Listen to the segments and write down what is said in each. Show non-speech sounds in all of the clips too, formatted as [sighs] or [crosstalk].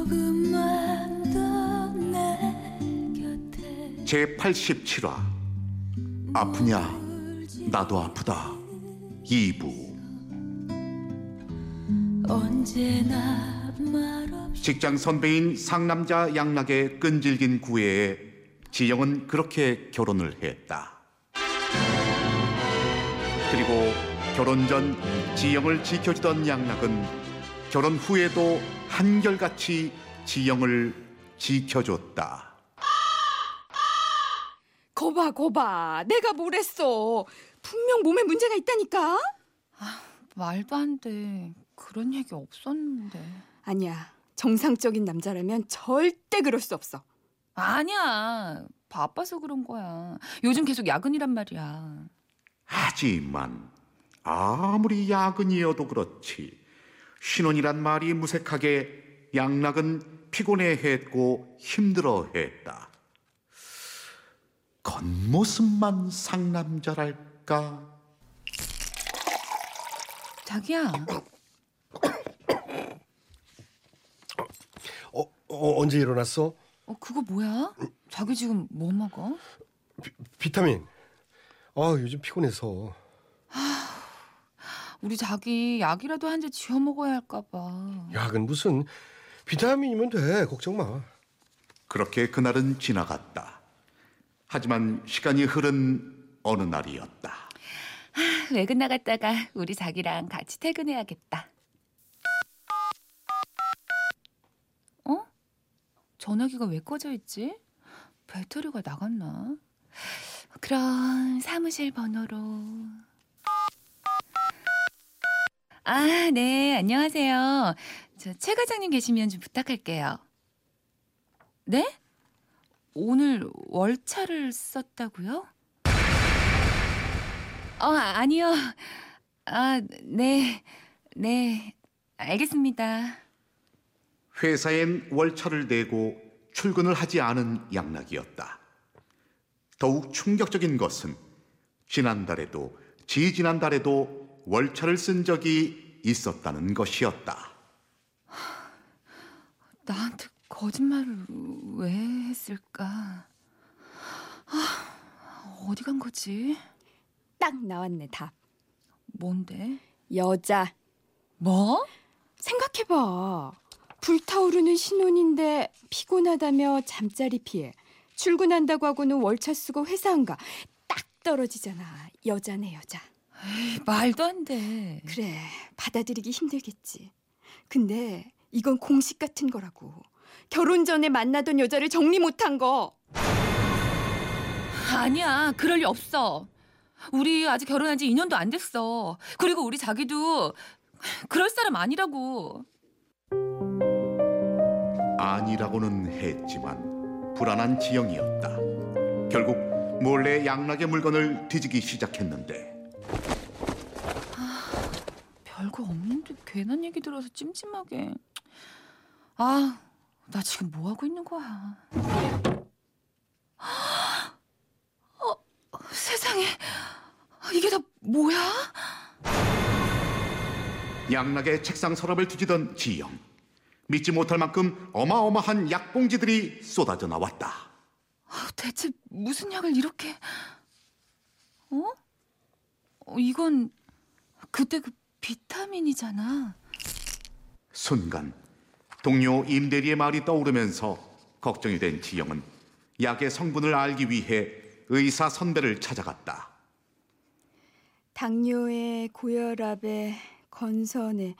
조금만 더내 곁에 제 87화 아프냐? 나도 아프다. 2부. 언제나 말없이 직장 선배인 상남자 양락의 끈질긴 구애에 지영은 그렇게 결혼을 했다. 그리고 결혼 전 지영을 지켜주던 양락은 결혼 후에도 한결같이 지영을 지켜줬다. 거봐 거봐 내가 뭘 했어 분명 몸에 문제가 있다니까 말도 안 돼. 그런 얘기 없었는데. 아니야 정상적인 남자라면 절대 그럴 수 없어 아니야. 바빠서 그런 거야. 요즘 계속 야근이란 말이야. 하지만 아무리 야근이어도 그렇지 신혼이란 말이 무색하게 양락은 피곤해했고 힘들어했다. 겉모습만 상남자랄까? 자기야. 어, 어, 언제 일어났어? 어, 그거 뭐야? 자기 지금 뭐 먹어? 비 타민. 아, 요즘 피곤해서. 우리 자기 약이라도 한 잔 지어 먹어야 할까 봐. 약은 무슨 비타민이면 돼. 걱정 마. 그렇게 그날은 지나갔다. 하지만 시간이 흐른 어느 날이었다. 외근 나갔다가 우리 자기랑 같이 퇴근해야겠다. 어? 전화기가 왜 꺼져 있지? 배터리가 나갔나? 그럼 사무실 번호로. 아, 네, 안녕하세요. 저 최 과장님 계시면 좀 부탁할게요. 네? 오늘 월차를 썼다고요? 어, 아니요. 아, 네. 네. 알겠습니다. 회사엔 월차를 내고 출근을 하지 않은 양락이었다. 더욱 충격적인 것은 지난달에도 지지난달에도 월차를 쓴 적이 있었다는 것이었다. 나한테 거짓말을 왜 했을까? 아, 어디 간 거지? 딱 나왔네 답 뭔데? 여자 뭐? 생각해봐 불타오르는 신혼인데 피곤하다며 잠자리 피해 출근한다고 하고는 월차 쓰고 회사 안 가 딱 떨어지잖아 여자네 여자 말도 안 돼. 그래 받아들이기 힘들겠지 근데 이건 공식 같은 거라고 결혼 전에 만나던 여자를 정리 못한 거 아니야. 그럴 리 없어. 우리 아직 결혼한 지 2년도 안 됐어. 그리고 우리 자기도 그럴 사람 아니라고. 아니라고는 했지만 불안한 지영이었다. 결국 몰래 양락의 물건을 뒤지기 시작했는데 별거 없는데 괜한 얘기 들어서 찜찜하게. 아, 나 지금 뭐 하고 있는 거야? 어, 세상에. 이게 다 뭐야? 양락의 책상 서랍을 뒤지던 지영. 믿지 못할 만큼 어마어마한 약봉지들이 쏟아져 나왔다. 대체 무슨 약을 이렇게? 어? 어, 이건 그때 그 비타민이잖아. 순간 동료 임대리의 말이 떠오르면서 걱정이 된 지영은 약의 성분을 알기 위해 의사 선배를 찾아갔다. 당뇨에 고혈압에 건선에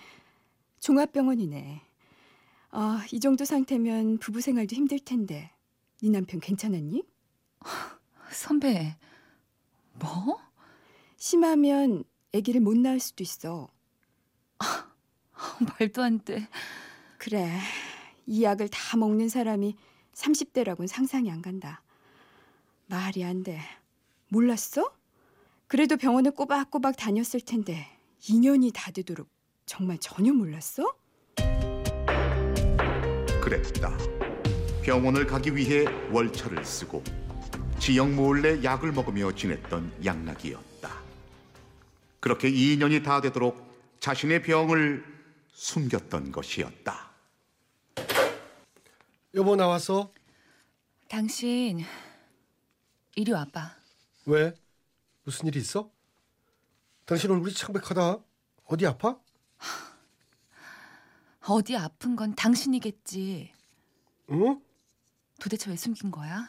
종합병원이네. 아, 이 정도 상태면 부부 생활도 힘들 텐데. 네 남편 괜찮았니? 선배, 뭐? 심하면 아기를 못 낳을 수도 있어. [laughs] 말도 안 돼. 그래. 이 약을 다 먹는 사람이 30대라고는 상상이 안 간다. 말이 안 돼. 몰랐어? 그래도 병원을 꼬박꼬박 다녔을 텐데 2년이 다 되도록 정말 전혀 몰랐어? 그랬다. 병원을 가기 위해 월차를 쓰고 지영 몰래 약을 먹으며 지냈던 양락이었다. 그렇게 2년이 다 되도록 자신의 병을 숨겼던 것이었다. 여보 나왔어? 당신 이리 와봐. 왜? 무슨 일이 있어? 당신 얼굴이 창백하다. 어디 아파? [sighs] 어디 아픈 건 당신이겠지. 응? 도대체 왜 숨긴 거야?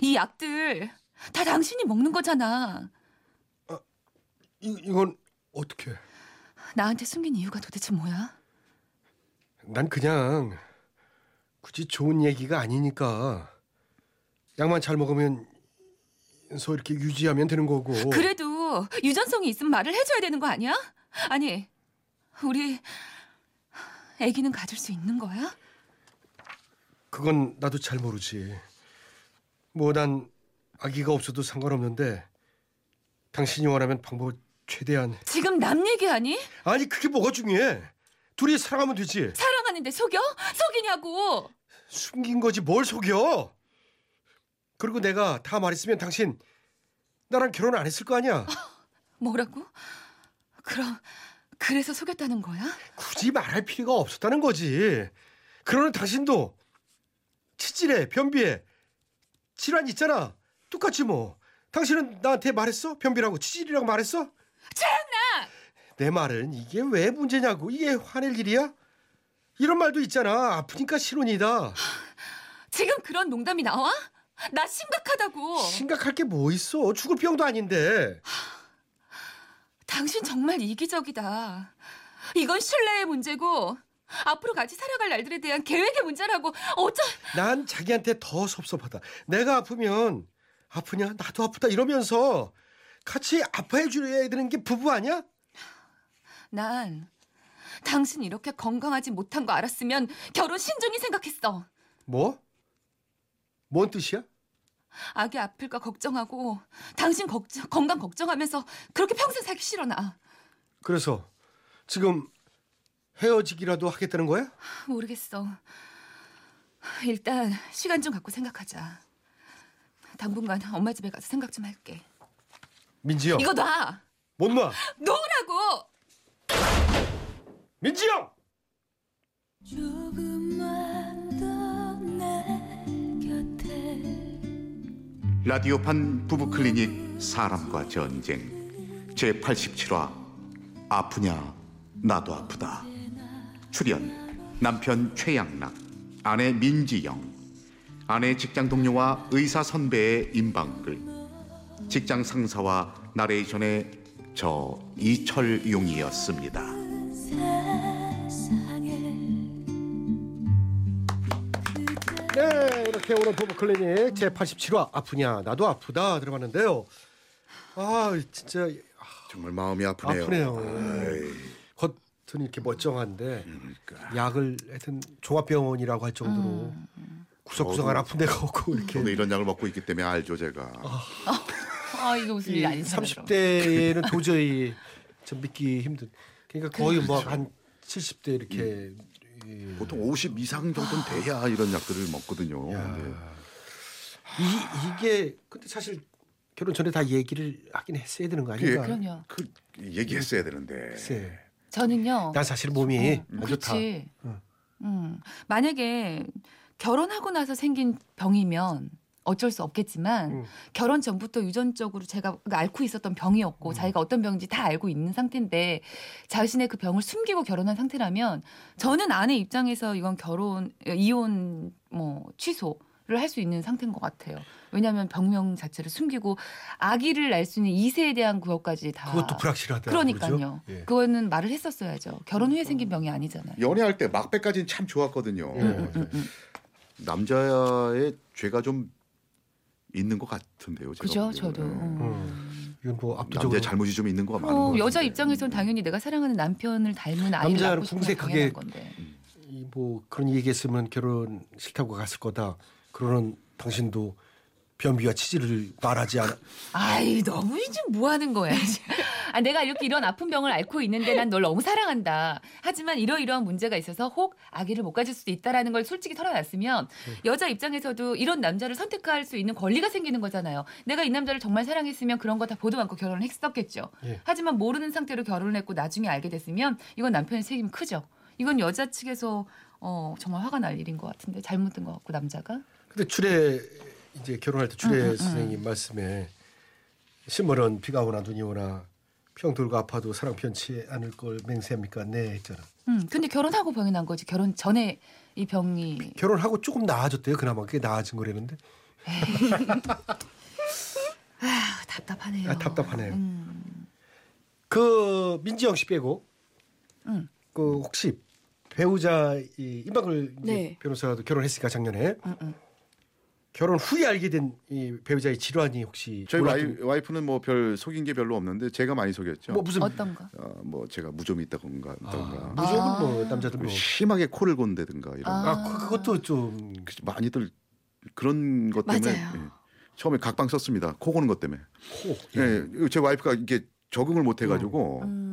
이 약들 다 당신이 먹는 거잖아. 이, 이건 어떻게? 나한테 숨긴 이유가 도대체 뭐야? 난 그냥 굳이 좋은 얘기가 아니니까 약만 잘 먹으면 서 이렇게 유지하면 되는 거고. 그래도 유전성이 있으면 말을 해줘야 되는 거 아니야? 아니, 우리 아기는 가질 수 있는 거야? 그건 나도 잘 모르지. 뭐 난 아기가 없어도 상관없는데 당신이 원하면 방법 최대한 지금 남 얘기하니? 아니 그게 뭐가 중요해? 둘이 사랑하면 되지. 사랑하는데 속여? 속이냐고? 숨긴 거지 뭘 속여? 그리고 내가 다 말했으면 당신 나랑 결혼 안 했을 거 아니야. 뭐라고? 그럼 그래서 속였다는 거야? 굳이 말할 필요가 없었다는 거지. 그러는 당신도 치질해, 변비해, 질환 있잖아. 똑같지 뭐. 당신은 나한테 말했어? 변비라고 치질이라고 말했어? 차양나! 내 말은 이게 왜 문제냐고. 이게 화낼 일이야? 이런 말도 있잖아. 아프니까 실혼이다. 지금 그런 농담이 나와? 나 심각하다고. 심각할 게 뭐 있어. 죽을 병도 아닌데. 당신 정말 이기적이다. 이건 신뢰의 문제고 앞으로 같이 살아갈 날들에 대한 계획의 문제라고 어쩌 난 자기한테 더 섭섭하다. 내가 아프면 아프냐? 나도 아프다 이러면서 같이 아파해 줘야 되는 게 부부 아니야? 난 당신 이렇게 건강하지 못한 거 알았으면 결혼 신중히 생각했어. 뭐? 뭔 뜻이야? 아기 아플까 걱정하고 당신 걱정, 건강 걱정하면서 그렇게 평생 살기 싫어 나. 그래서 지금 헤어지기라도 하겠다는 거야? 모르겠어. 일단 시간 좀 갖고 생각하자. 당분간 엄마 집에 가서 생각 좀 할게. 민지 형. 이거 놔! 못 놔. 놓으라고! 민지 형. 조금만 더내 곁에 라디오판 부부 클리닉 사람과 전쟁 제 87화 아프냐 나도 아프다 출연 남편 최양락 아내 민지영 아내 직장 동료와 의사 선배의 임방글 직장 상사와 나레이션의 저 이철용이었습니다. 네, 이렇게 오늘 부부 클리닉 제 87화 아프냐 나도 아프다 들어봤는데요. 아, 진짜 정말 마음이 아프네요. 아프네요. 겉은 이렇게 멀쩡한데 그러니까. 약을 하여튼 종합병원이라고 할 정도로 구석구석한 저도- 아픈 데가 없고 이렇게 저도 이런 약을 먹고 있기 때문에 알죠 제가. 아 이거 무슨 일이 아니잖아. 30대에는 도저히 좀 믿기 힘든. 그러니까 거의 뭐 그렇죠. 한 70대 이렇게 이, 보통 50 이상 정도는 돼야 이런 약들을 먹거든요. 네. 이, 이게 근데 사실 결혼 전에 다 얘기를 하긴 했어야 되는 거 아닌가? 그럼요. 그 얘기했어야 되는데. 글쎄. 저는요. 난 사실 몸이 어, 안 좋다. 그렇지. 응. 음, 만약에 결혼하고 나서 생긴 병이면 어쩔 수 없겠지만 음. 결혼 전부터 유전적으로 제가 앓고 있었던 병이었고 음. 자기가 어떤 병인지 다 알고 있는 상태인데 자신의 그 병을 숨기고 결혼한 상태라면 저는 아내 입장에서 이건 결혼 이혼 뭐 취소 를 할 수 있는 상태인 것 같아요. 왜냐하면 병명 자체를 숨기고 아기를 낳을 수 있는 이세에 대한 구역까지 다 그것도 불확실하다. 그러니까요. 예. 그거는 말을 했었어야죠. 결혼 후에 생긴 병이 아니잖아요. 연애할 때 막배까지는 참 좋았거든요. 음, 음, 음, 음. 남자의 죄가 좀 있는 것 같은데요. 그죠, 보기에는. 저도. 음. 음. 이건 뭐 압도적으로 남자의 잘못이 좀 있는 거 많은 것 어, 같아요. 여자 입장에서는 당연히 내가 사랑하는 남편을 닮은 아이를 낳고 싶은 당연한 건데. 이뭐 그런 얘기했으면 결혼 싫다고 갔을 거다. 그러는 당신도 변비와 치질을 말하지 않아. 아이 너무 지금 뭐 하는 거야. 아, 내가 이렇게 이런 아픈 병을 앓고 있는데 난 널 너무 사랑한다. 하지만 이러이러한 문제가 있어서 혹 아기를 못 가질 수도 있다라는 걸 솔직히 털어놨으면 여자 입장에서도 이런 남자를 선택할 수 있는 권리가 생기는 거잖아요. 내가 이 남자를 정말 사랑했으면 그런 거 다 보도 않고 결혼을 했었겠죠. 예. 하지만 모르는 상태로 결혼을 했고 나중에 알게 됐으면 이건 남편의 책임이 크죠. 이건 여자 측에서 어, 정말 화가 날 일인 것 같은데 잘못된 것 같고 남자가 근데 출애 이제 결혼할 때 출애 음, 음, 음. 선생님 말씀에 신물은 비가 오나 눈이 오나 병 들고 아파도 사랑 편치 않을 걸 맹세합니까? 네 했잖아. 음, 근데 결혼하고 병이 난 거지. 결혼 전에 이 병이 결혼하고 조금 나아졌대요. 그나마 그게 나아진 거라는데. [laughs] 아, 답답하네요. 아, 답답하네요. 음. 그 민지영 씨 빼고 음. 그 혹시 배우자 이 임박을 네. 변호사도 결혼했으니까 작년에 음, 음. 결혼 후에 알게 된 이 배우자의 질환이 혹시 저희 와이, 와이프는 뭐 별 속인 게 별로 없는데 제가 많이 속였죠. 뭐 무슨 어떤 거? 어, 뭐 제가 무좀이 있다던가 아, 있다던가 무조건 아. 뭐 남자들 뭐 심하게 코를 곤다든가 이런 아. 거. 아, 그- 그것도 좀그 많이들 그런 것 때문에 맞아요. 예. 처음에 각방 썼습니다. 코 고는 것 때문에. 코. 예. 제 와이프가 이게 적응을 못 해가지고 음.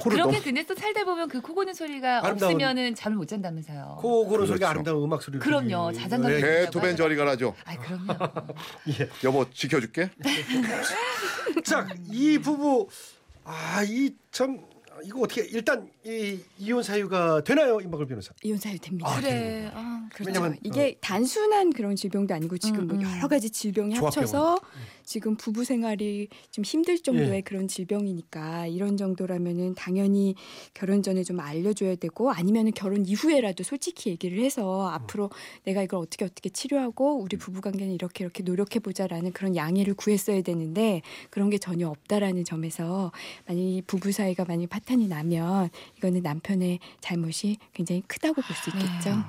코를 그렇게 너무 근데 또 살다 보면 그 코 고는 소리가 아름다운- 없으면은 잠을 못 잔다면서요. 코 고는 그렇죠. 소리가 아름다운 음악 소리를 그럼요. 자장가 예. 소리. 배두 벤 저리 가라죠. 아, 그럼요. [laughs] 예. 여보 지켜줄게. [laughs] 자, 이 부부 아, 이 참 이거 어떻게 일단 이 이혼 사유가 되나요, 임박을 변호사? 이혼 사유 됩니다. 아, 그래. 아, 그렇죠. 왜냐면, 이게 단순한 그런 질병도 아니고 지금 음, 뭐 음. 여러 가지 질병이 조합병원. 합쳐서 지금 부부 생활이 좀 힘들 정도의 예. 그런 질병이니까 이런 정도라면은 당연히 결혼 전에 좀 알려줘야 되고 아니면은 결혼 이후에라도 솔직히 얘기를 해서 앞으로 내가 이걸 어떻게 어떻게 치료하고 우리 부부 관계는 이렇게 이렇게 노력해 보자라는 그런 양해를 구했어야 되는데 그런 게 전혀 없다라는 점에서 만약 이 부부 사이가 만약 파탄이 나면 이거는 남편의 잘못이 굉장히 크다고 볼 수 있겠죠. 네.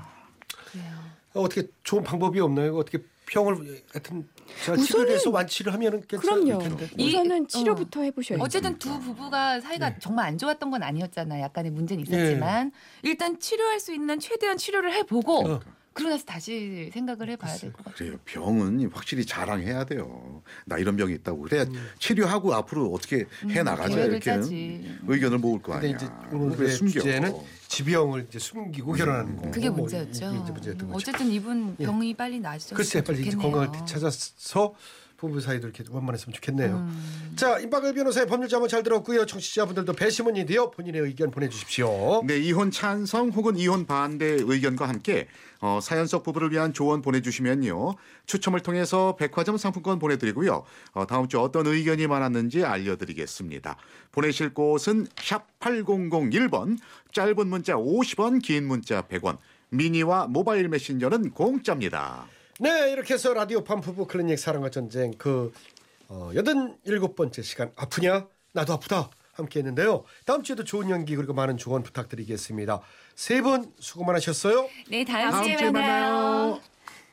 그래요. 어, 어떻게 좋은 방법이 없나요? 어떻게 병을 우선은- 치료를 해서 완치를 하면은 그럼요. 텐데. 이- 우선은 어. 치료부터 해보셔야죠. 어쨌든 두 부부가 사이가 네. 정말 안 좋았던 건 아니었잖아요. 약간의 문제는 있었지만 일단 치료할 수 있는 최대한 치료를 해보고 어. 그러고 나서 다시 생각을 해봐야 될 것 같아요. 그래요. 병은 확실히 자랑해야 돼요. 나 이런 병이 있다고. 그래야 음. 치료하고 앞으로 어떻게 해 나가자 계획을 이렇게는 짜지. 의견을 모을 거 근데 아니야. 이제 왜 오늘의 숨겨? 주제는 지병을 이제 숨기고 결혼하는 거. 그게 뭐 문제였죠. 문제였던 음, 거죠. 어쨌든 이분 예. 병이 빨리 나아졌으면 글쎄 빨리. 건강을 찾아서 부부 사이도 이렇게 원만했으면 좋겠네요. 음. 자, 임박을 변호사의 법률 자문 잘 들었고요. 청취자분들도 배심원이 되어 본인의 의견 보내주십시오. 네, 이혼 찬성 혹은 이혼 반대 의견과 함께 어, 사연 속 부부를 위한 조언 보내주시면요. 추첨을 통해서 백화점 상품권 보내드리고요. 어, 다음 주 어떤 의견이 많았는지 알려드리겠습니다. 보내실 곳은 샵 8001번, 짧은 문자 50원, 긴 문자 100원, 미니와 모바일 메신저는 공짜입니다. 네, 이렇게 해서 라디오 판 부부 클리닉 사랑과 전쟁 그 어, 87번째 시간 아프냐? 나도 아프다. 함께 했는데요. 다음 주에도 좋은 연기 그리고 많은 조언 부탁드리겠습니다. 세 분 수고 많으셨어요. 네, 다음, 다음 주에 주에 만나요. 만나요.